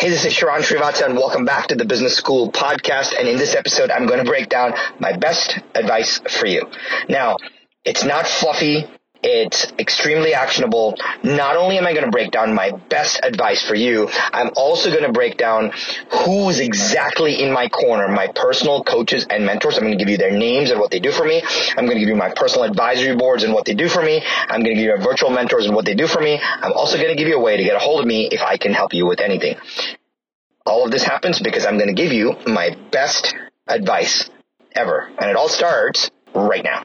Hey, this is Sharran Srivatsaa and welcome back to the Business School podcast. And in this episode, I'm going to break down my best advice for you. Now, it's not fluffy. It's extremely actionable. Not only am I going to break down my best advice for you, I'm also going to break down who's exactly in my corner, my personal coaches and mentors. I'm going to give you their names and what they do for me. I'm going to give you my personal advisory boards and what they do for me. I'm going to give you virtual mentors and what they do for me. I'm also going to give you a way to get a hold of me if I can help you with anything. All of this happens because I'm going to give you my best advice ever. And it all starts right now.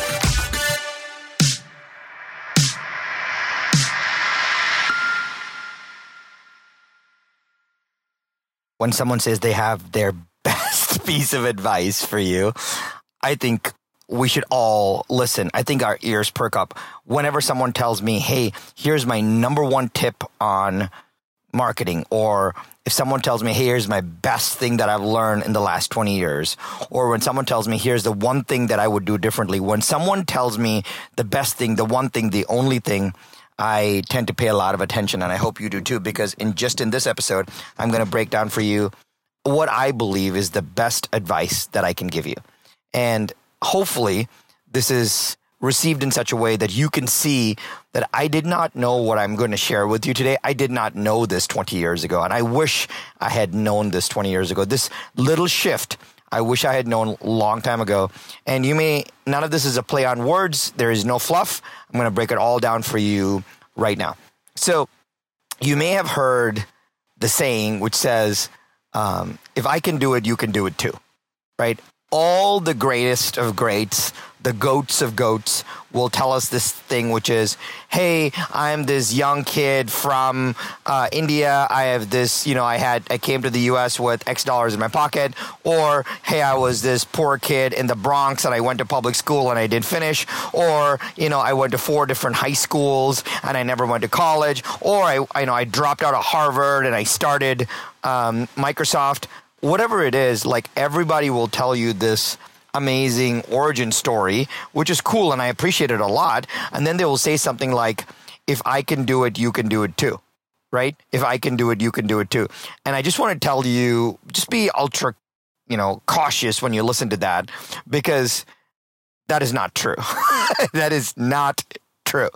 When someone says they have their best piece of advice for you, I think we should all listen. I think our ears perk up whenever someone tells me, hey, here's my number one tip on marketing, or if someone tells me, hey, here's my best thing that I've learned in the last 20 years, or when someone tells me, here's the one thing that I would do differently, when someone tells me the best thing, the one thing, the only thing, I tend to pay a lot of attention, and I hope you do too, because in just in this episode, I'm going to break down for you what I believe is the best advice that I can give you. And hopefully, this is received in such a way that you can see that I did not know what I'm going to share with you today. I did not know this 20 years ago, and I wish I had known this 20 years ago. This little shift I wish I had known long time ago. And you may, none of this is a play on words. There is no fluff. I'm going to break it all down for you right now. So you may have heard the saying which says, um, if I can do it, you can do it too, right? All the greatest of greats the goats of goats will tell us this thing, which is, "Hey, I'm this young kid from uh, India. I have this, you know, I had I came to the U.S. with X dollars in my pocket, or hey, I was this poor kid in the Bronx and I went to public school and I didn't finish, or you know, I went to four different high schools and I never went to college, or I, I you know, I dropped out of Harvard and I started um, Microsoft." Whatever it is, like everybody will tell you this amazing origin story, which is cool and I appreciate it a lot. And then they will say something like, if I can do it, you can do it too. Right? If I can do it, you can do it too. And I just want to tell you, just be ultra, you know, cautious when you listen to that because that is not true. that is not true.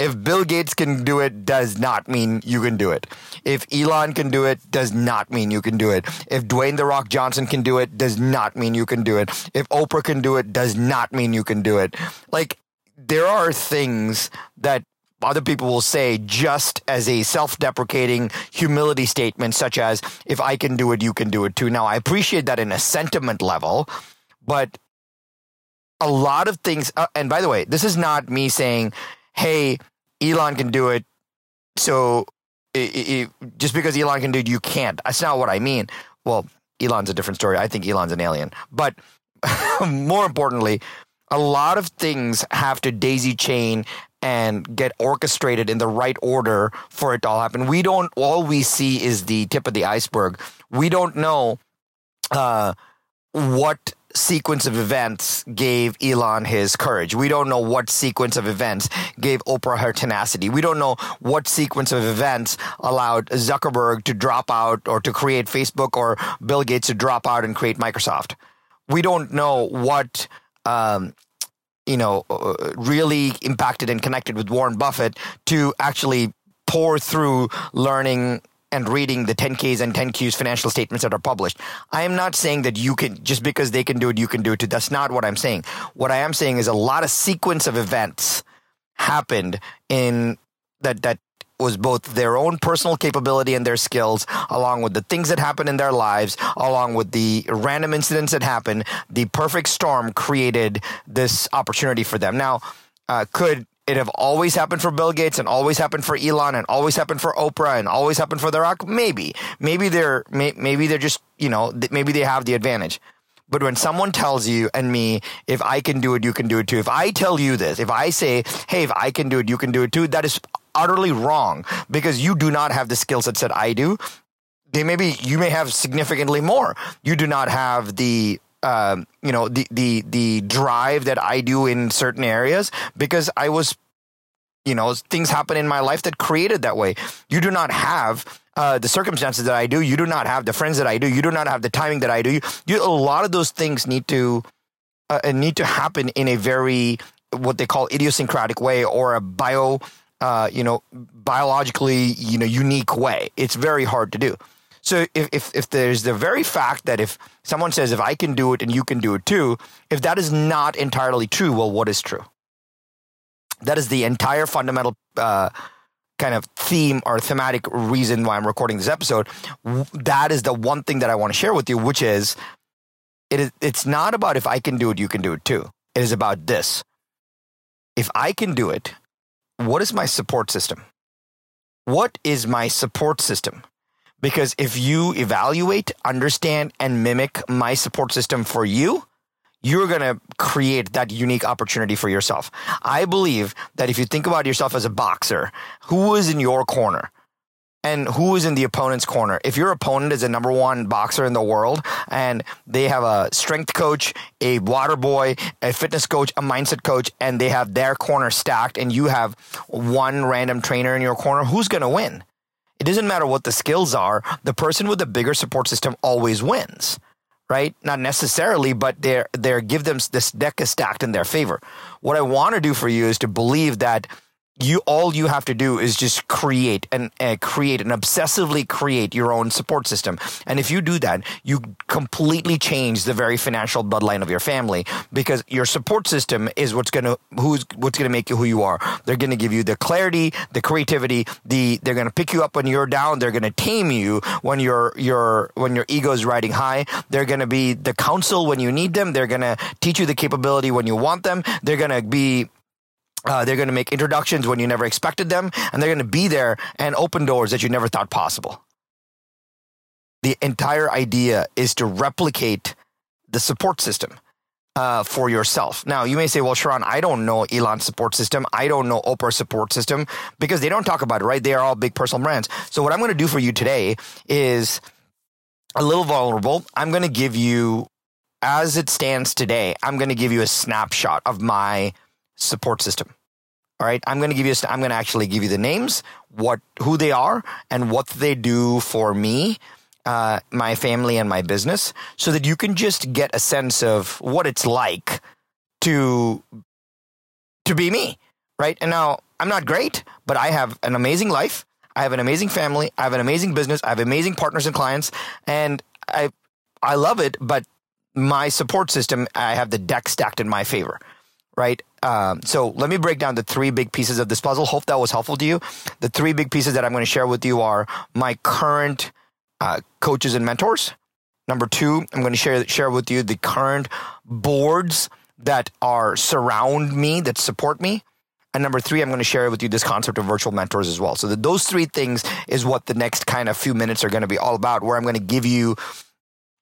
If Bill Gates can do it, does not mean you can do it. If Elon can do it, does not mean you can do it. If Dwayne The Rock Johnson can do it, does not mean you can do it. If Oprah can do it, does not mean you can do it. Like, there are things that other people will say just as a self deprecating humility statement, such as, if I can do it, you can do it too. Now, I appreciate that in a sentiment level, but a lot of things, uh, and by the way, this is not me saying, hey, Elon can do it, so it, it, just because Elon can do it, you can't. That's not what I mean. Well, Elon's a different story. I think Elon's an alien. But more importantly, a lot of things have to daisy chain and get orchestrated in the right order for it to all happen. We don't, all we see is the tip of the iceberg. We don't know uh, what sequence of events gave Elon his courage. We don't know what sequence of events gave Oprah her tenacity. We don't know what sequence of events allowed Zuckerberg to drop out or to create Facebook or Bill Gates to drop out and create Microsoft. We don't know what um, you know uh, really impacted and connected with Warren Buffett to actually pour through learning and reading the 10Ks and 10Qs financial statements that are published. I am not saying that you can, just because they can do it, you can do it too. That's not what I'm saying. What I am saying is a lot of sequence of events happened in that, that was both their own personal capability and their skills, along with the things that happened in their lives, along with the random incidents that happened. The perfect storm created this opportunity for them. Now, uh, could it have always happened for Bill Gates and always happened for Elon and always happened for Oprah and always happened for The Rock? Maybe. Maybe they're may, maybe they're just you know maybe they have the advantage. But when someone tells you and me, if I can do it, you can do it too. If I tell you this, if I say, hey, if I can do it, you can do it too, that is utterly wrong because you do not have the skill sets that I do. They maybe you may have significantly more. You do not have the um, you know the the the drive that I do in certain areas because I was you know things happen in my life that created that way. You do not have uh, the circumstances that I do. You do not have the friends that I do. You do not have the timing that I do. You, a lot of those things need to uh, need to happen in a very what they call idiosyncratic way or a bio uh, you know biologically you know unique way. It's very hard to do. So if, if, if there's the very fact that if someone says, if I can do it and you can do it too, if that is not entirely true, well, what is true? That is the entire fundamental uh, kind of theme or thematic reason why I'm recording this episode. That is the one thing that I want to share with you, which is it is it's not about if I can do it, you can do it too. It is about this. If I can do it, what is my support system? What is my support system? Because if you evaluate, understand, and mimic my support system for you, you're going to create that unique opportunity for yourself. I believe that if you think about yourself as a boxer, who is in your corner? and who is in the opponent's corner. If your opponent is a number one boxer in the world and they have a strength coach, a water boy, a fitness coach, a mindset coach, and they have their corner stacked and you have one random trainer in your corner, who's going to win? It doesn't matter what the skills are. The person with the bigger support system always wins, right? Not necessarily, but they're, they're give them this deck is stacked in their favor. What I want to do for you is to believe that you all you have to do is just create and uh, create and obsessively create your own support system. And if you do that you completely change the very financial bloodline of your family because your support system is what's going to who's what's going to make you who you are. They're going to give you the clarity the creativity the they're going to pick you up when you're down. They're going to tame you when your your when your ego is riding high. They're going to be the counsel when you need them. They're going to teach you the capability when you want them. They're going to be uh, they're going to make introductions when you never expected them, and they're going to be there and open doors that you never thought possible. The entire idea is to replicate the support system uh, for yourself. Now, you may say, well, Sharran, I don't know Elon's support system. I don't know Oprah's support system because they don't talk about it, right? They are all big personal brands. So, what I'm going to do for you today is a little vulnerable. I'm going to give you, as it stands today, I'm going to give you a snapshot of my support system. All right, I'm going to give you. I'm going to actually give you the names, what, who they are, and what they do for me, uh, my family, and my business, so that you can just get a sense of what it's like to to be me. Right, and now I'm not great, but I have an amazing life. I have an amazing family. I have an amazing business. I have amazing partners and clients, and I I love it. But my support system, I have the deck stacked in my favor right? Um, so let me break down the three big pieces of this puzzle. Hope that was helpful to you. The three big pieces that I'm going to share with you are my current uh, coaches and mentors. Number two, I'm going to share share with you the current boards that are surround me that support me. And number three, I'm going to share with you this concept of virtual mentors as well. So that those three things is what the next kind of few minutes are going to be all about, where I'm going to give you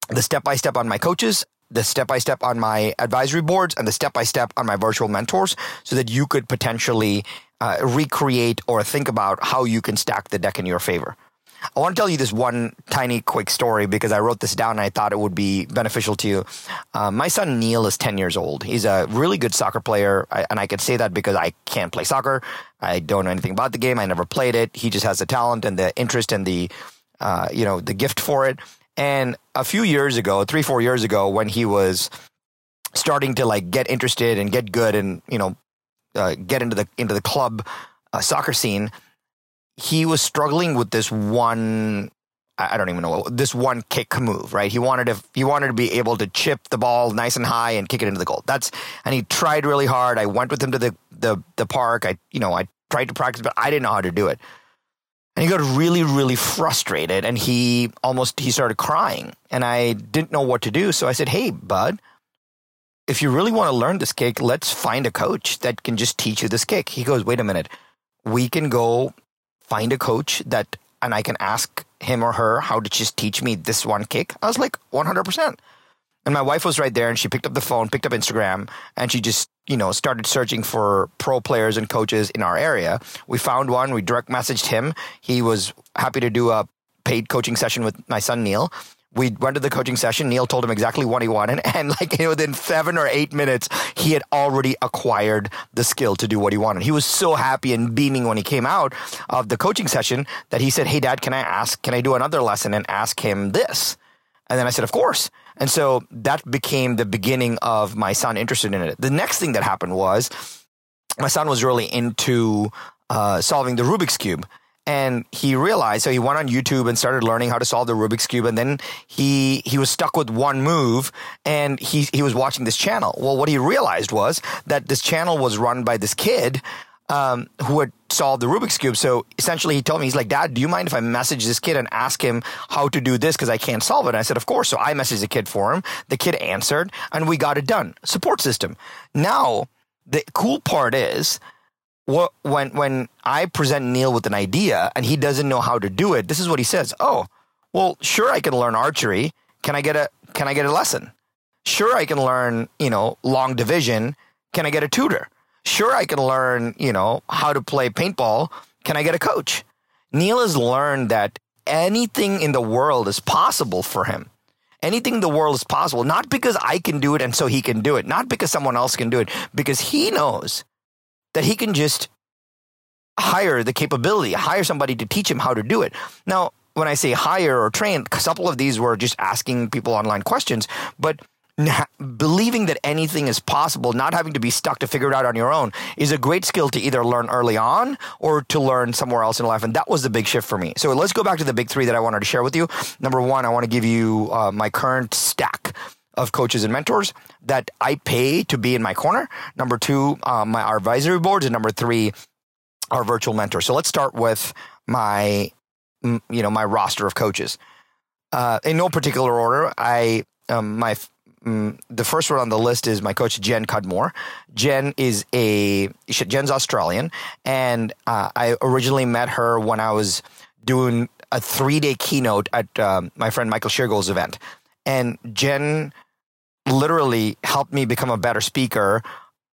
the step by step on my coaches the step by step on my advisory boards and the step by step on my virtual mentors so that you could potentially uh, recreate or think about how you can stack the deck in your favor. I want to tell you this one tiny quick story because I wrote this down and I thought it would be beneficial to you. Uh, my son Neil is 10 years old. He's a really good soccer player. I, and I can say that because I can't play soccer. I don't know anything about the game. I never played it. He just has the talent and the interest and the, uh, you know, the gift for it. And a few years ago, three, four years ago, when he was starting to like get interested and get good and, you know, uh, get into the, into the club uh, soccer scene, he was struggling with this one I don't even know this one kick move, right? He wanted to he wanted to be able to chip the ball nice and high and kick it into the goal. That's and he tried really hard. I went with him to the the the park. I you know I tried to practice, but I didn't know how to do it. And he got really, really frustrated and he almost he started crying. And I didn't know what to do. So I said, Hey, bud, if you really want to learn this kick, let's find a coach that can just teach you this kick. He goes, wait a minute. We can go find a coach that, and I can ask him or her how to just teach me this one kick. I was like, 100%. And my wife was right there and she picked up the phone, picked up Instagram, and she just, you know, started searching for pro players and coaches in our area. We found one. We direct messaged him. He was happy to do a paid coaching session with my son, Neil we went to the coaching session. Neil told him exactly what he wanted. And like you know, within seven or eight minutes, he had already acquired the skill to do what he wanted. He was so happy and beaming when he came out of the coaching session that he said, Hey dad, can I ask, can I do another lesson and ask him this? And then I said, Of course. And so that became the beginning of my son interested in it. The next thing that happened was my son was really into uh, solving the Rubik's Cube. And he realized so he went on youtube and started learning how to solve the rubik's cube. And then he he was stuck with one move and he he was watching this channel. Well what he realized was that this channel was run by this kid um, who had solved the Rubik's Cube. So essentially, he told me, he's like, Dad, do you mind if I message this kid and ask him how to do this? Because I can't solve it. And I said, Of course. So I messaged the kid for him. The kid answered, and we got it done. Support system. Now, the cool part is, what when when I present Neil with an idea and he doesn't know how to do it, this is what he says. Oh, well, sure I can learn archery. Can I get a can I get a lesson? Sure I can learn, you know, long division. Can I get a tutor? Sure I can learn, you know, how to play paintball. Can I get a coach? Neil has learned that anything in the world is possible for him. Anything in the world is possible, not because I can do it and so he can do it, not because someone else can do it, because he knows that he can just hire the capability, hire somebody to teach him how to do it. Now, when I say hire or train, a couple of these were just asking people online questions, but believing that anything is possible, not having to be stuck to figure it out on your own, is a great skill to either learn early on or to learn somewhere else in life. And that was the big shift for me. So let's go back to the big three that I wanted to share with you. Number one, I want to give you uh, my current stack of coaches and mentors that I pay to be in my corner. Number two, um, my our advisory boards, and number three, our virtual mentors. So let's start with my, you know, my roster of coaches. Uh, in no particular order, I um, my um, the first one on the list is my coach Jen Cudmore. Jen is a Jen's Australian, and uh, I originally met her when I was doing a three day keynote at um, my friend Michael Sheargold's event, and Jen literally helped me become a better speaker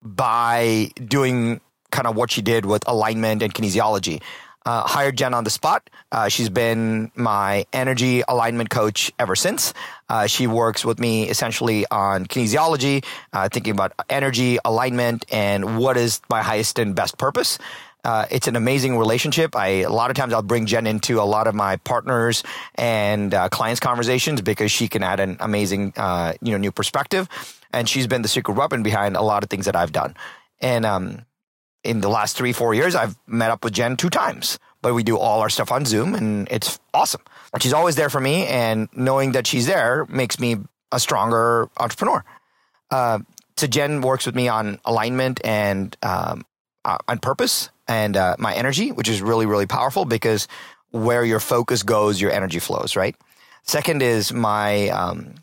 by doing kind of what she did with alignment and kinesiology. Uh, hired Jen on the spot. Uh, she's been my energy alignment coach ever since. Uh, she works with me essentially on kinesiology, uh, thinking about energy, alignment, and what is my highest and best purpose. Uh, it's an amazing relationship. I a lot of times I'll bring Jen into a lot of my partners and uh, clients conversations because she can add an amazing uh, you know new perspective, and she's been the secret weapon behind a lot of things that I've done. And um, in the last three four years, I've met up with Jen two times, but we do all our stuff on Zoom, and it's awesome. She's always there for me, and knowing that she's there makes me a stronger entrepreneur. Uh, so Jen works with me on alignment and um, uh, on purpose and uh, my energy, which is really, really powerful because where your focus goes, your energy flows, right? Second is my um,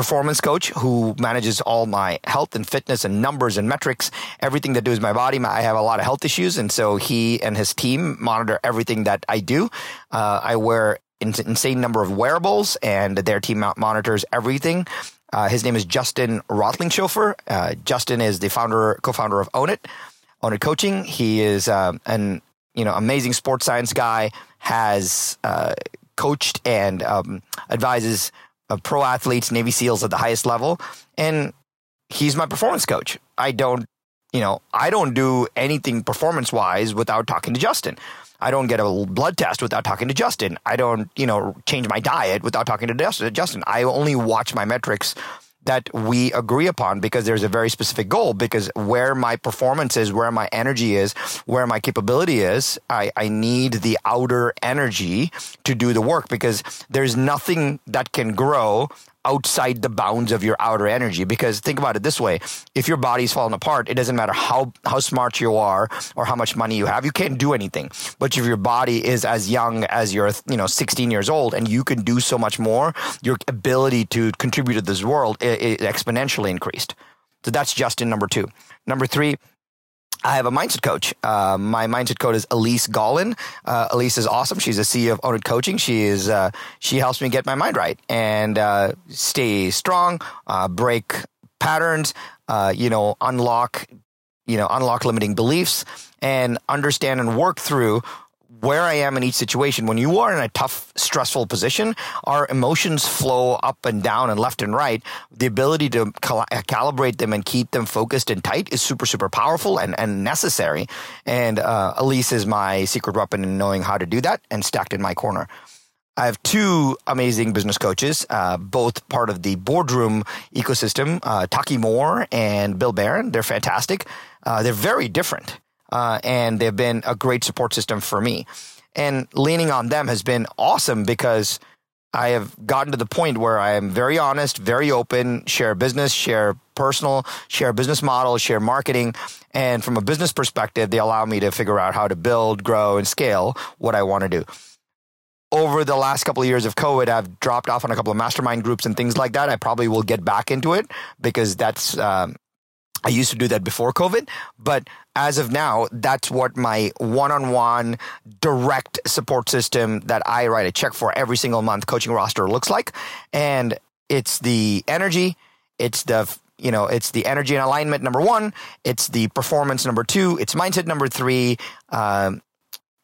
performance coach who manages all my health and fitness and numbers and metrics, everything that do does my body. I have a lot of health issues. And so he and his team monitor everything that I do. Uh, I wear an insane number of wearables and their team monitors everything. Uh, his name is Justin Roethlingshoefer. Uh, Justin is the founder, co-founder of Own It. Own It Coaching. He is uh, an you know amazing sports science guy. Has uh, coached and um, advises uh, pro athletes, Navy SEALs at the highest level, and he's my performance coach. I don't you know I don't do anything performance wise without talking to Justin. I don't get a blood test without talking to Justin. I don't, you know, change my diet without talking to Justin. I only watch my metrics that we agree upon because there's a very specific goal because where my performance is where my energy is where my capability is I, I need the outer energy to do the work because there's nothing that can grow outside the bounds of your outer energy. Because think about it this way: if your body's falling apart, it doesn't matter how how smart you are or how much money you have, you can't do anything. But if your body is as young as you're, you know, 16 years old, and you can do so much more, your ability to contribute to this world is exponentially increased. So that's Justin number two. Number three, I have a mindset coach. Uh, my mindset coach is Elise Gollin. Uh, Elise is awesome. She's a CEO of Owned Coaching. She is uh, she helps me get my mind right and uh, stay strong, uh, break patterns, uh, you know, unlock you know unlock limiting beliefs, and understand and work through where I am in each situation. When you are in a tough, stressful position, our emotions flow up and down and left and right. The ability to cal- calibrate them and keep them focused and tight is super, super powerful and, and necessary. And uh, Elise is my secret weapon in knowing how to do that and stacked in my corner. I have two amazing business coaches, uh, both part of the boardroom ecosystem, uh, Taki Moore and Bill Barron. They're fantastic. Uh, they're very different uh, and they've been a great support system for me. And leaning on them has been awesome because I have gotten to the point where I am very honest, very open, share business, share personal, share business model, share marketing. And from a business perspective, they allow me to figure out how to build, grow, and scale what I want to do. Over the last couple of years of COVID, I've dropped off on a couple of mastermind groups and things like that. I probably will get back into it because that's um, I used to do that before COVID, but as of now, that's what my one on one direct support system that I write a check for every single month coaching roster looks like. And it's the energy, it's the you know, it's the energy and alignment number one, it's the performance number two, it's mindset number three, um,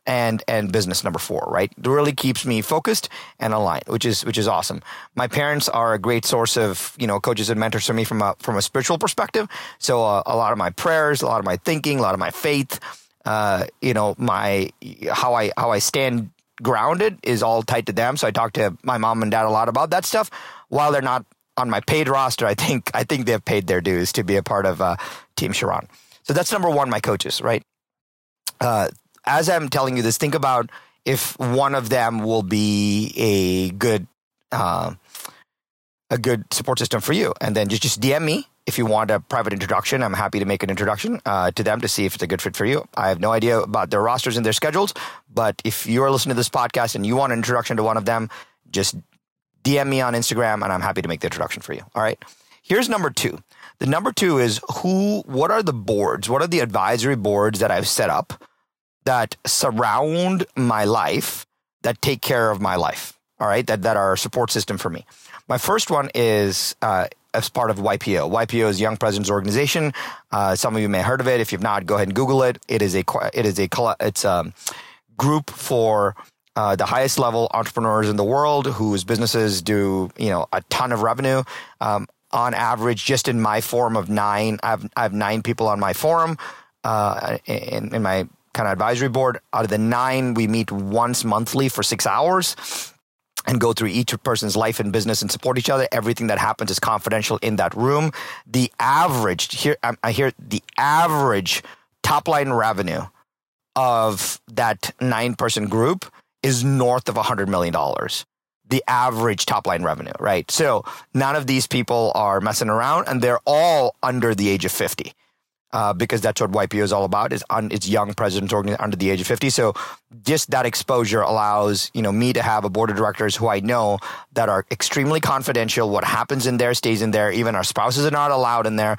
and and business number four, right? It really keeps me focused and aligned, which is which is awesome. My parents are a great source of you know coaches and mentors for me from a from a spiritual perspective. So uh, a lot of my prayers, a lot of my thinking, a lot of my faith, uh, you know, my how I how I stand grounded is all tied to them. So I talk to my mom and dad a lot about that stuff. While they're not on my paid roster, I think I think they've paid their dues to be a part of uh, Team Sharran. So that's number one, my coaches, right? Uh, as I'm telling you this, think about if one of them will be a good uh, a good support system for you, and then just just DM me if you want a private introduction. I'm happy to make an introduction uh, to them to see if it's a good fit for you. I have no idea about their rosters and their schedules, but if you are listening to this podcast and you want an introduction to one of them, just DM me on Instagram, and I'm happy to make the introduction for you. All right. Here's number two. The number two is who. What are the boards? What are the advisory boards that I've set up? That surround my life that take care of my life. All right, that that are a support system for me. My first one is uh, as part of YPO. YPO is Young Presidents Organization. Uh, some of you may have heard of it. If you've not, go ahead and Google it. It is a it is a it's a group for uh, the highest level entrepreneurs in the world whose businesses do you know a ton of revenue. Um, on average, just in my forum of nine, I have I have nine people on my forum. Uh, in, in my kind of advisory board. Out of the nine, we meet once monthly for six hours and go through each person's life and business and support each other. Everything that happens is confidential in that room. The average here, I hear the average top line revenue of that nine person group is north of a hundred million dollars. The average top line revenue, right? So none of these people are messing around and they're all under the age of 50 uh, because that's what YPO is all about. Is on it's young presidents under the age of fifty. So just that exposure allows you know me to have a board of directors who I know that are extremely confidential. What happens in there stays in there. Even our spouses are not allowed in there.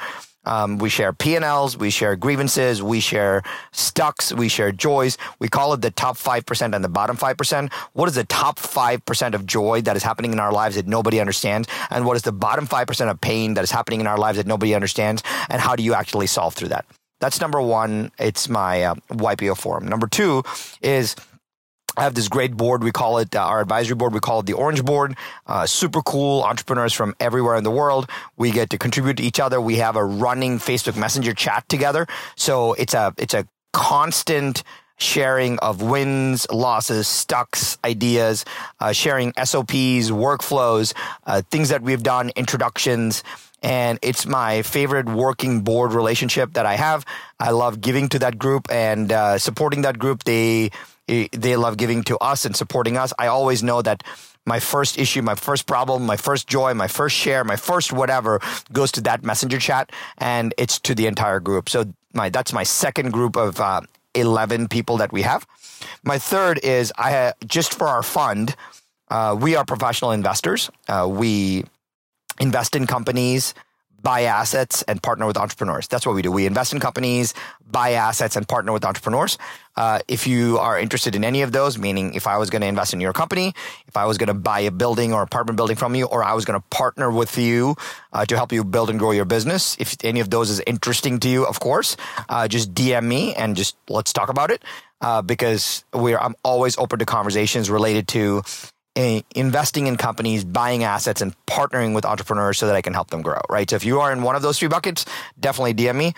Um, we share P&Ls, we share grievances, we share stucks, we share joys. We call it the top 5% and the bottom 5%. What is the top 5% of joy that is happening in our lives that nobody understands? And what is the bottom 5% of pain that is happening in our lives that nobody understands? And how do you actually solve through that? That's number one. It's my uh, YPO forum. Number two is I have this great board. We call it uh, our advisory board. We call it the Orange Board. Uh, super cool entrepreneurs from everywhere in the world. We get to contribute to each other. We have a running Facebook Messenger chat together. So it's a it's a constant sharing of wins, losses, stucks, ideas, uh, sharing SOPs, workflows, uh, things that we've done, introductions. And it's my favorite working board relationship that I have. I love giving to that group and uh, supporting that group. They they love giving to us and supporting us. I always know that my first issue, my first problem, my first joy, my first share, my first whatever goes to that messenger chat and it's to the entire group. So my that's my second group of uh, 11 people that we have. My third is I just for our fund, uh, we are professional investors. Uh, we invest in companies buy assets and partner with entrepreneurs. That's what we do. We invest in companies, buy assets, and partner with entrepreneurs. Uh, if you are interested in any of those, meaning if I was going to invest in your company, if I was going to buy a building or apartment building from you, or I was going to partner with you uh, to help you build and grow your business, if any of those is interesting to you, of course, uh, just DM me and just let's talk about it. Uh, because we're, I'm always open to conversations related to investing in companies, buying assets, and partnering with entrepreneurs so that I can help them grow, right? So if you are in one of those three buckets, definitely DM me.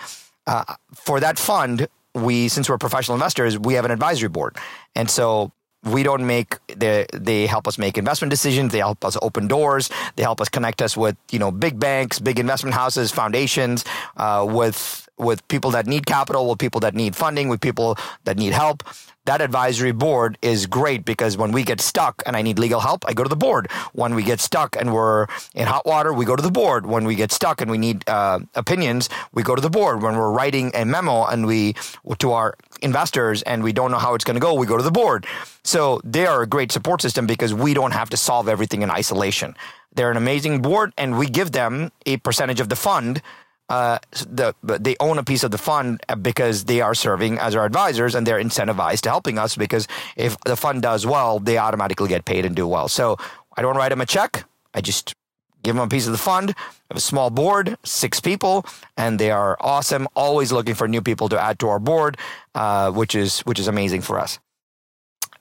Uh, for that fund, we, since we're professional investors, we have an advisory board. And so we don't make they they help us make investment decisions they help us open doors they help us connect us with you know big banks big investment houses foundations uh, with with people that need capital with people that need funding with people that need help that advisory board is great because when we get stuck and I need legal help, I go to the board. When we get stuck and we're in hot water, we go to the board. When we get stuck and we need uh, opinions, we go to the board. When we're writing a memo and we to our investors and we don't know how it's going to go, we go to the board. So they are a great support system because we don't have to solve everything in isolation. They're an amazing board and we give them a percentage of the fund uh, the, they own a piece of the fund because they are serving as our advisors and they're incentivized to helping us because if the fund does well, they automatically get paid and do well. So I don't write them a check. I just give them a piece of the fund. I have a small board, six people, and they are awesome. Always looking for new people to add to our board, uh, which is which is amazing for us.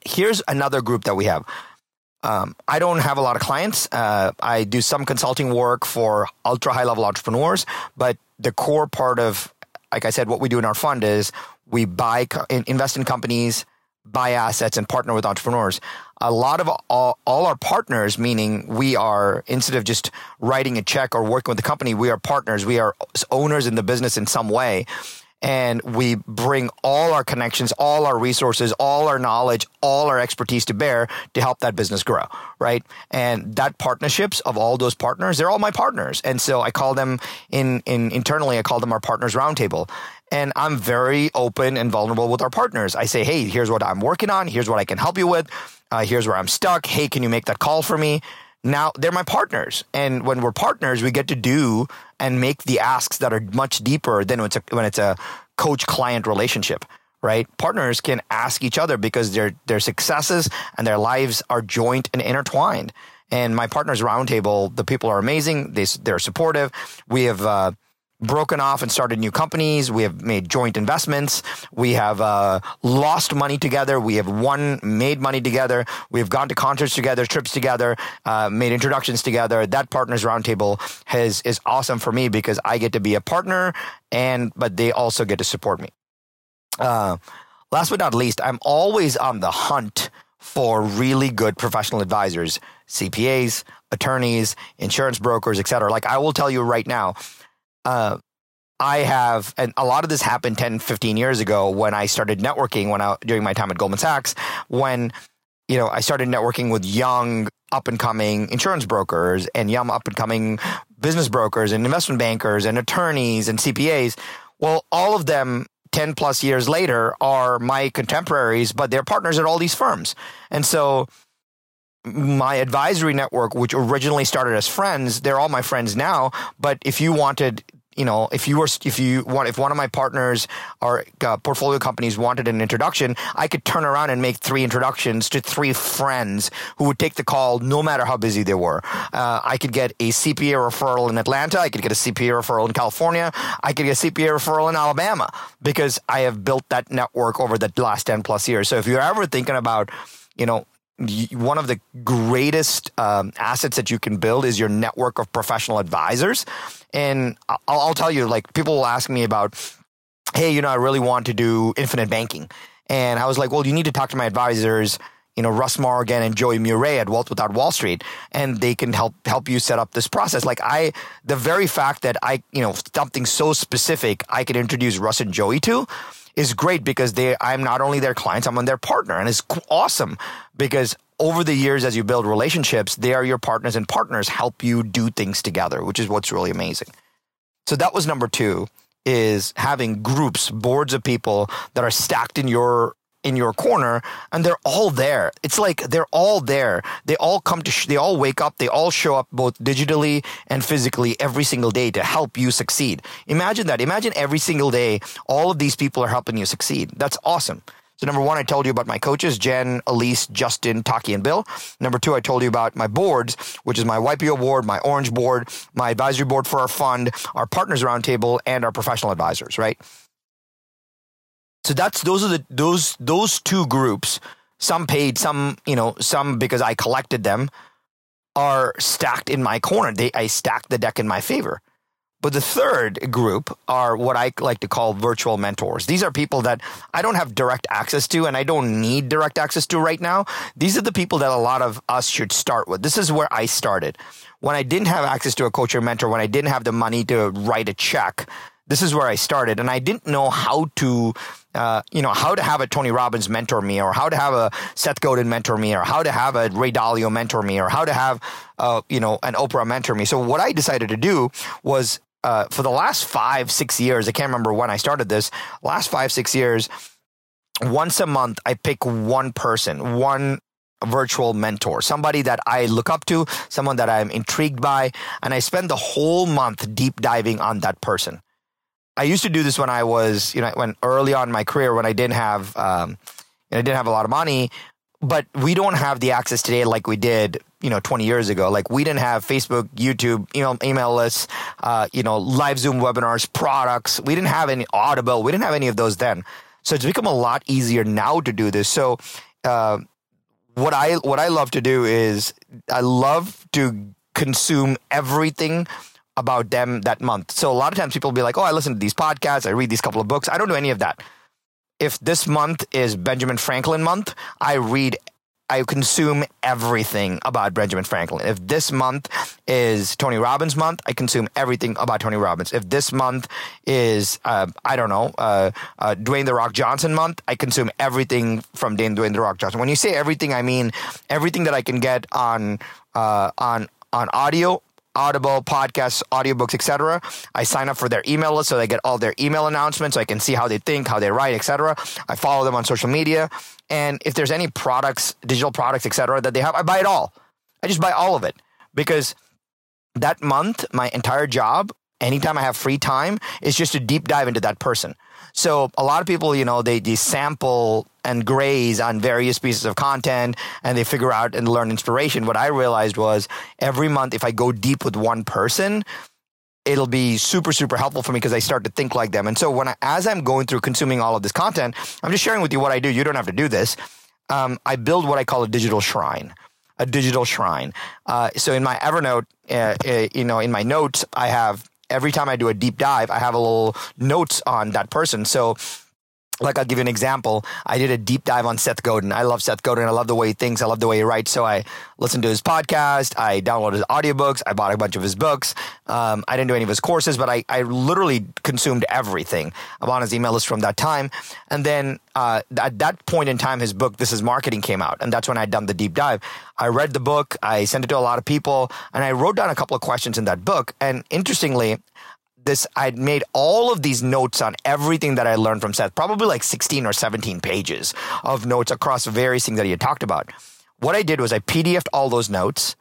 Here's another group that we have. Um, I don't have a lot of clients. Uh, I do some consulting work for ultra high level entrepreneurs, but the core part of, like I said, what we do in our fund is we buy, invest in companies, buy assets, and partner with entrepreneurs. A lot of all, all our partners, meaning we are, instead of just writing a check or working with the company, we are partners. We are owners in the business in some way and we bring all our connections, all our resources, all our knowledge, all our expertise to bear to help that business grow, right? And that partnerships of all those partners, they're all my partners. And so I call them in, in internally, I call them our partners roundtable. And I'm very open and vulnerable with our partners. I say, Hey, here's what I'm working on. Here's what I can help you with. Uh, here's where I'm stuck. Hey, can you make that call for me? Now they're my partners. And when we're partners, we get to do and make the asks that are much deeper than when it's a, when it's a coach client relationship, right? Partners can ask each other because their, their successes and their lives are joint and intertwined. And my partners roundtable, the people are amazing. They, they're supportive. We have, uh, broken off and started new companies. We have made joint investments. We have uh, lost money together. We have won, made money together. We have gone to concerts together, trips together, uh, made introductions together. That partners roundtable has is awesome for me because I get to be a partner, and but they also get to support me. Uh, last but not least, I'm always on the hunt for really good professional advisors, CPAs, attorneys, insurance brokers, etc. Like I will tell you right now, uh, I have, and a lot of this happened 10, 15 years ago when I started networking when I, during my time at Goldman Sachs, when, you know, I started networking with young up and coming insurance brokers and young up and coming business brokers and investment bankers and attorneys and CPAs. Well, all of them 10 plus years later are my contemporaries, but they're partners at all these firms. And so my advisory network, which originally started as friends, they're all my friends now. But if you wanted, you know, if you were, if you want, if one of my partners or uh, portfolio companies wanted an introduction, I could turn around and make three introductions to three friends who would take the call no matter how busy they were. Uh, I could get a CPA referral in Atlanta. I could get a CPA referral in California. I could get a CPA referral in Alabama because I have built that network over the last 10 plus years. So if you're ever thinking about, you know, one of the greatest um, assets that you can build is your network of professional advisors. And I'll, I'll, tell you, like, people will ask me about, hey, you know, I really want to do infinite banking. And I was like, well, you need to talk to my advisors, you know, Russ Morgan and Joey Murray at Wealth Without Wall Street, and they can help help you set up this process. Like I, the very fact that I, you know, something so specific I could introduce Russ and Joey to is great because they I'm not only their clients, I'm on their partner, and it's awesome because over the years, as you build relationships, they are your partners, and partners help you do things together, which is what's really amazing. So that was number two is having groups, boards of people that are stacked in your in your corner and they're all there. It's like they're all there. They all come to, sh- they all wake up, they all show up both digitally and physically every single day to help you succeed. Imagine that. Imagine every single day, all of these people are helping you succeed. That's awesome. So number one, I told you about my coaches, Jen, Elise, Justin, Taki, and Bill. Number two, I told you about my boards, which is my YPO board, my Orange board, my advisory board for our fund, our partners roundtable, and our professional advisors, right? So that's those are the those those two groups. Some paid, some you know, some because I collected them are stacked in my corner. They I stacked the deck in my favor. But the third group are what I like to call virtual mentors. These are people that I don't have direct access to and I don't need direct access to right now. These are the people that a lot of us should start with. This is where I started. When I didn't have access to a coach or mentor, when I didn't have the money to write a check, this is where I started. And I didn't know how to, uh, you know, how to have a Tony Robbins mentor me or how to have a Seth Godin mentor me or how to have a Ray Dalio mentor me or how to have, uh, you know, an Oprah mentor me. So what I decided to do was uh, for the last five, six years, I can't remember when I started this, last five, six years, once a month, I pick one person, one virtual mentor, somebody that I look up to, someone that I'm intrigued by, and I spend the whole month deep diving on that person. I used to do this when I was, you know, when early on in my career when I didn't have, um, I didn't have a lot of money, but we don't have the access today like we did, you know, 20 years ago. Like we didn't have Facebook, YouTube, email, email lists, uh, you know, live Zoom webinars, products. We didn't have any Audible. We didn't have any of those then. So it's become a lot easier now to do this. So, uh, what I what I love to do is I love to consume everything about them that month. So a lot of times people will be like, "Oh, I listen to these podcasts, I read these couple of books." I don't do any of that. If this month is Benjamin Franklin month, I read I consume everything about Benjamin Franklin. If this month is Tony Robbins month, I consume everything about Tony Robbins. If this month is, uh, I don't know, uh, uh, Dwayne The Rock Johnson month, I consume everything from Dwayne, Dwayne The Rock Johnson. When you say everything, I mean everything that I can get on, uh, on, on audio Audible, podcasts, audiobooks, etc. I sign up for their email list so they get all their email announcements so I can see how they think, how they write, etc. I follow them on social media. And if there's any products, digital products, etc., that they have, I buy it all. I just buy all of it because that month, my entire job, anytime I have free time, is just to deep dive into that person. So a lot of people, you know, they, they sample and graze on various pieces of content and they figure out and learn inspiration. What I realized was every month, if I go deep with one person, it'll be super super helpful for me because I start to think like them. And so when I, as I'm going through consuming all of this content, I'm just sharing with you what I do. You don't have to do this. Um, I build what I call a digital shrine. A digital shrine. Uh, so in my Evernote, uh, uh, you know, in my notes, I have every time I do a deep dive, I have a little notes on that person. So like I'll give you an example. I did a deep dive on Seth Godin. I love Seth Godin. I love the way he thinks. I love the way he writes. So I listened to his podcast. I downloaded his audiobooks. I bought a bunch of his books. Um, I didn't do any of his courses, but I, I literally consumed everything. I'm on his email list from that time. And then uh, at that point in time, his book, This is Marketing, came out. And that's when I'd done the deep dive. I read the book. I sent it to a lot of people. And I wrote down a couple of questions in that book. And interestingly, this I'd made all of these notes on everything that I learned from Seth, probably like 16 or 17 pages of notes across various things that he had talked about. What I did was I PDFed all those notes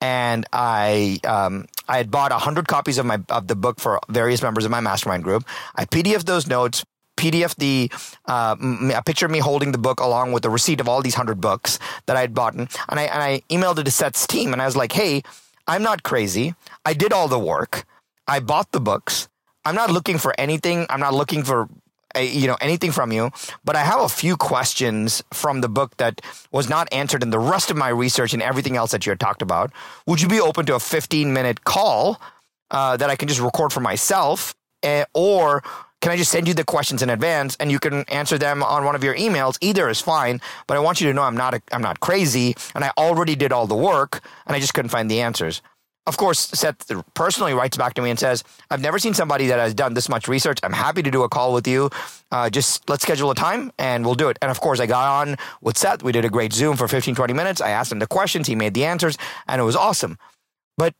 and I um, I had bought 100 copies of my of the book for various members of my mastermind group. I PDFed those notes, PDF the uh, a picture of me holding the book along with the receipt of all these hundred books that I had bought, and I and I emailed it to Seth's team, and I was like, "Hey, I'm not crazy. I did all the work. I bought the books. I'm not looking for anything. I'm not looking for you know anything from you, but I have a few questions from the book that was not answered in the rest of my research and everything else that you had talked about. Would you be open to a 15 minute call uh, that I can just record for myself, uh, or can I just send you the questions in advance and you can answer them on one of your emails? Either is fine, but I want you to know I'm not a, I'm not crazy and I already did all the work and I just couldn't find the answers. Of course, Seth personally writes back to me and says, I've never seen somebody that has done this much research. I'm happy to do a call with you. Uh, just let's schedule a time and we'll do it. And of course, I got on with Seth. We did a great Zoom for 15, 20 minutes. I asked him the questions, he made the answers, and it was awesome. But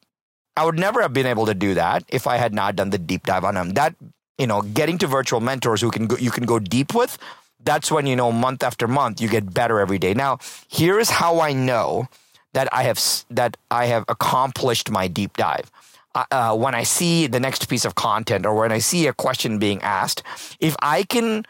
I would never have been able to do that if I had not done the deep dive on him. That, you know, getting to virtual mentors who can go, you can go deep with, that's when, you know, month after month, you get better every day. Now, here is how I know that I have that I have accomplished my deep dive. Uh, when I see the next piece of content or when I see a question being asked, if I can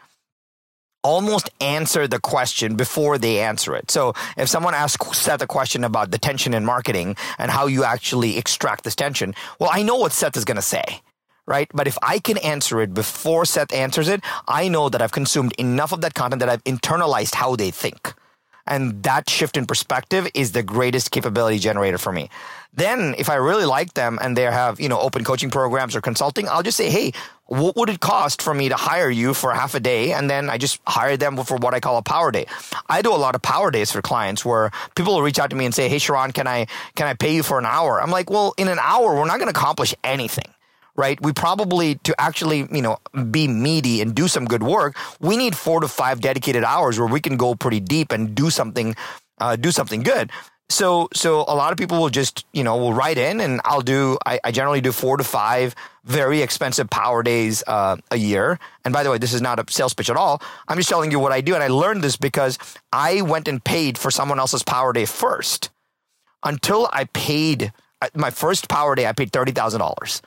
almost answer the question before they answer it. So if someone asks Seth a question about the tension in marketing and how you actually extract this tension, well, I know what Seth is going to say. Right. But if I can answer it before Seth answers it, I know that I've consumed enough of that content that I've internalized how they think. And that shift in perspective is the greatest capability generator for me. Then if I really like them and they have, you know, open coaching programs or consulting, I'll just say, Hey, what would it cost for me to hire you for half a day? And then I just hire them for what I call a power day. I do a lot of power days for clients where people will reach out to me and say, Hey, Sharran, can I, can I pay you for an hour? I'm like, well, in an hour, we're not going to accomplish anything right? We probably, to actually, you know, be meaty and do some good work, we need four to five dedicated hours where we can go pretty deep and do something, uh, do something good. So, so a lot of people will just, you know, will write in and I'll do, I, I generally do four to five very expensive power days uh, a year. And by the way, this is not a sales pitch at all. I'm just telling you what I do. And I learned this because I went and paid for someone else's power day first until I paid uh, my first power day, I paid $30,000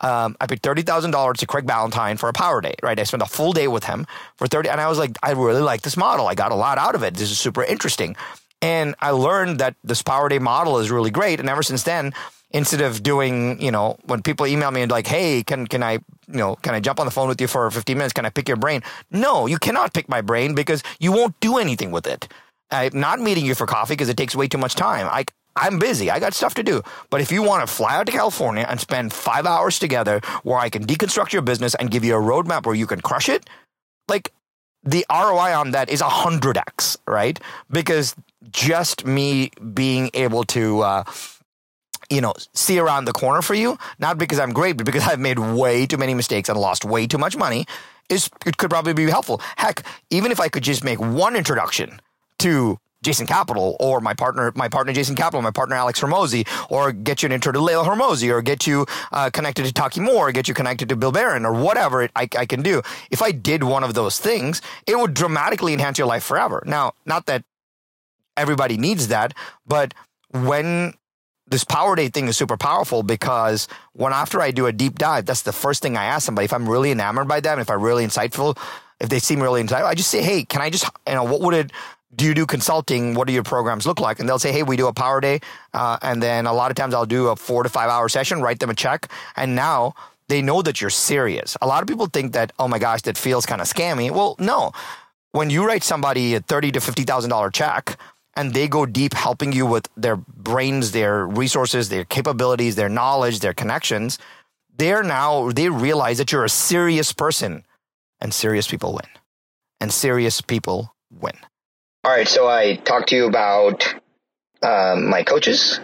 um, I paid thirty thousand dollars to Craig Ballantyne for a power day. Right, I spent a full day with him for thirty, and I was like, I really like this model. I got a lot out of it. This is super interesting, and I learned that this power day model is really great. And ever since then, instead of doing, you know, when people email me and like, hey, can can I, you know, can I jump on the phone with you for fifteen minutes? Can I pick your brain? No, you cannot pick my brain because you won't do anything with it. I'm not meeting you for coffee because it takes way too much time. I, I'm busy. I got stuff to do. But if you want to fly out to California and spend five hours together where I can deconstruct your business and give you a roadmap where you can crush it, like the ROI on that is 100x, right? Because just me being able to, uh, you know, see around the corner for you, not because I'm great, but because I've made way too many mistakes and lost way too much money, is it could probably be helpful. Heck, even if I could just make one introduction to Jason Capital or my partner, my partner Jason Capital, my partner Alex Hormozi, or get you an intro to Leila Hormozi, or get you uh, connected to Taki Moore, or get you connected to Bill Baren, or whatever it, I, I can do. If I did one of those things, it would dramatically enhance your life forever. Now, not that everybody needs that, but when this power day thing is super powerful because when after I do a deep dive, that's the first thing I ask somebody. If I'm really enamored by them, if I'm really insightful, if they seem really insightful, I just say, hey, can I just, you know, what would it, do you do consulting? What do your programs look like? And they'll say, hey, we do a power day. Uh, and then a lot of times I'll do a four to five hour session, write them a check. And now they know that you're serious. A lot of people think that, oh my gosh, that feels kind of scammy. Well, no. When you write somebody a thirty to fifty thousand dollar check and they go deep helping you with their brains, their resources, their capabilities, their knowledge, their connections, they're now they realize that you're a serious person and serious people win. And serious people win. All right, so I talked to you about um, my coaches,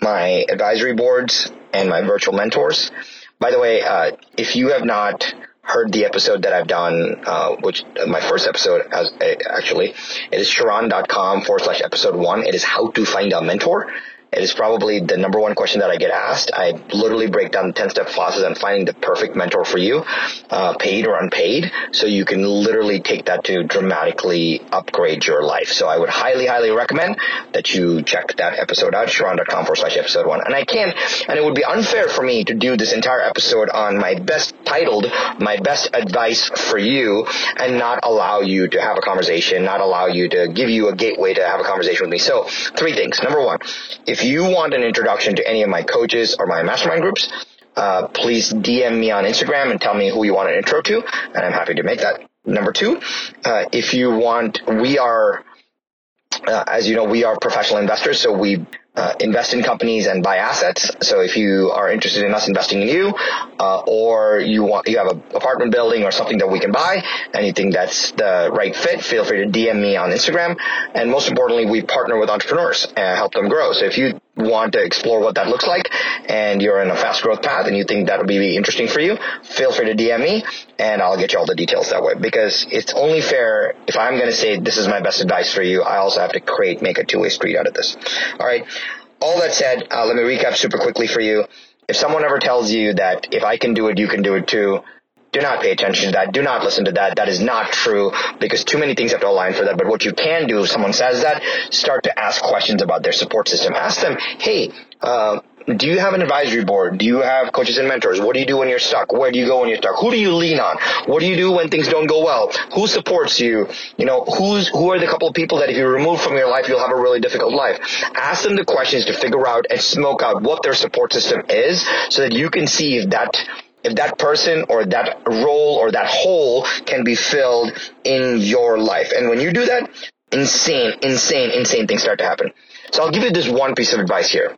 my advisory boards, and my virtual mentors. By the way, uh, if you have not heard the episode that I've done, uh, which uh, my first episode as uh, actually, it is sharran.com forward slash episode one. It is how to find a mentor. It is probably the number one question that I get asked. I literally break down the 10 step process on finding the perfect mentor for you, uh, paid or unpaid. So you can literally take that to dramatically upgrade your life. So I would highly, highly recommend that you check that episode out, sharran.com forward slash episode one. And I can't, and it would be unfair for me to do this entire episode on my best titled, my best advice for you and not allow you to have a conversation, not allow you to give you a gateway to have a conversation with me. So three things. Number one, if you want an introduction to any of my coaches or my mastermind groups, uh, please DM me on Instagram and tell me who you want an intro to, and I'm happy to make that. Number two, uh, if you want, we are, uh, as you know, we are professional investors, so we uh, invest in companies and buy assets. So if you are interested in us investing in you, uh, or you want you have an apartment building or something that we can buy, and you think that's the right fit, feel free to DM me on Instagram. And most importantly, we partner with entrepreneurs and help them grow. So if you want to explore what that looks like and you're in a fast growth path and you think that would be interesting for you, feel free to DM me and I'll get you all the details that way because it's only fair if I'm going to say this is my best advice for you, I also have to create, make a two-way street out of this. All right. All that said, uh, let me recap super quickly for you. If someone ever tells you that if I can do it, you can do it too, do not pay attention to that. Do not listen to that. That is not true because too many things have to align for that. But what you can do if someone says that, start to ask questions about their support system. Ask them, hey, uh, do you have an advisory board? Do you have coaches and mentors? What do you do when you're stuck? Where do you go when you're stuck? Who do you lean on? What do you do when things don't go well? Who supports you? You know, who's, who are the couple of people that if you remove from your life, you'll have a really difficult life? Ask them the questions to figure out and smoke out what their support system is so that you can see if that if that person or that role or that hole can be filled in your life. And when you do that, insane, insane, insane things start to happen. So I'll give you this one piece of advice here,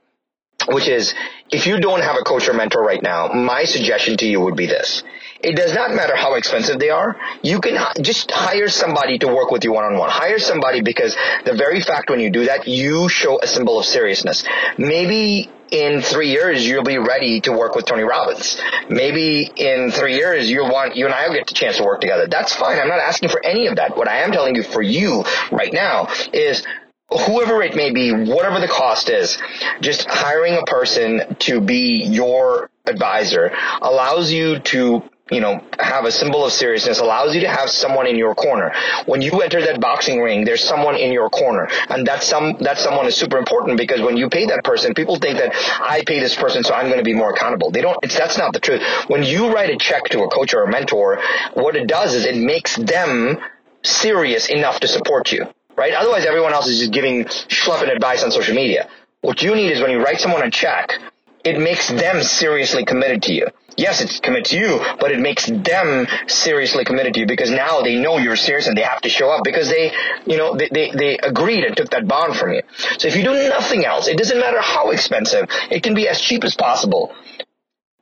which is if you don't have a coach or mentor right now, my suggestion to you would be this. It does not matter how expensive they are. You can just hire somebody to work with you one on one. Hire somebody because the very fact when you do that, you show a symbol of seriousness. Maybe in three years you'll be ready to work with Tony Robbins. Maybe in three years you'll want you and I will get the chance to work together. That's fine. I'm not asking for any of that. What I am telling you for you right now is whoever it may be, whatever the cost is, just hiring a person to be your advisor allows you to you know, have a symbol of seriousness allows you to have someone in your corner. When you enter that boxing ring, there's someone in your corner. And that some, that someone is super important because when you pay that person, people think that I pay this person so I'm going to be more accountable. They don't, it's, that's not the truth. When you write a check to a coach or a mentor, what it does is it makes them serious enough to support you, right? Otherwise everyone else is just giving schlepping advice on social media. What you need is when you write someone a check, it makes them seriously committed to you yes, it's committed to you, but it makes them seriously committed to you because now they know you're serious and they have to show up because they, you know, they, they, they agreed and took that bond from you. So if you do nothing else, it doesn't matter how expensive, it can be as cheap as possible.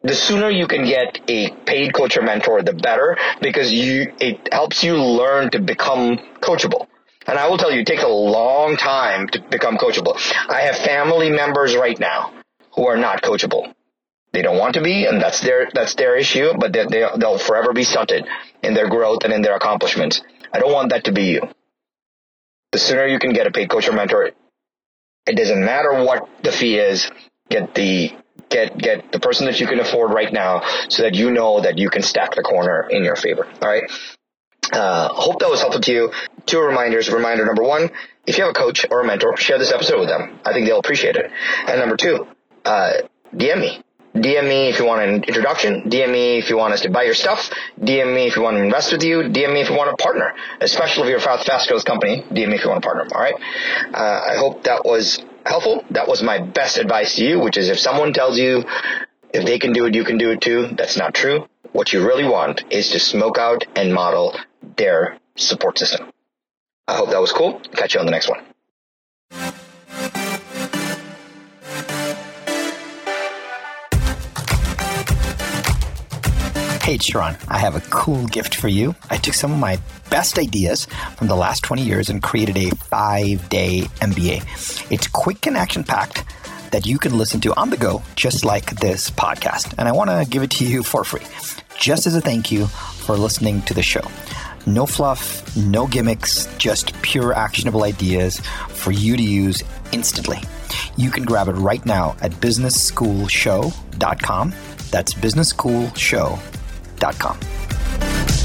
The sooner you can get a paid coach or mentor, the better because you, it helps you learn to become coachable. And I will tell you, it takes a long time to become coachable. I have family members right now who are not coachable they don't want to be, and that's their that's their issue. But they, they they'll forever be stunted in their growth and in their accomplishments. I don't want that to be you. The sooner you can get a paid coach or mentor, it doesn't matter what the fee is. Get the get get the person that you can afford right now, so that you know that you can stack the corner in your favor. All right. Uh, hope that was helpful to you. Two reminders. Reminder number one: if you have a coach or a mentor, share this episode with them. I think they'll appreciate it. And number two, uh, DM me DM me if you want an introduction. DM me if you want us to buy your stuff. DM me if you want to invest with you. DM me if you want to partner, especially if you're a fast, fast growth company. DM me if you want to partner. All right. Uh, I hope that was helpful. That was my best advice to you, which is if someone tells you if they can do it, you can do it too. That's not true. What you really want is to smoke out and model their support system. I hope that was cool. Catch you on the next one. Hey, Sharran, I have a cool gift for you. I took some of my best ideas from the last 20 years and created a five day MBA. It's quick and action packed that you can listen to on the go, just like this podcast. And I want to give it to you for free, just as a thank you for listening to the show. No fluff, no gimmicks, just pure actionable ideas for you to use instantly. You can grab it right now at businessschoolshow.com. That's businessschoolshow.com dot com.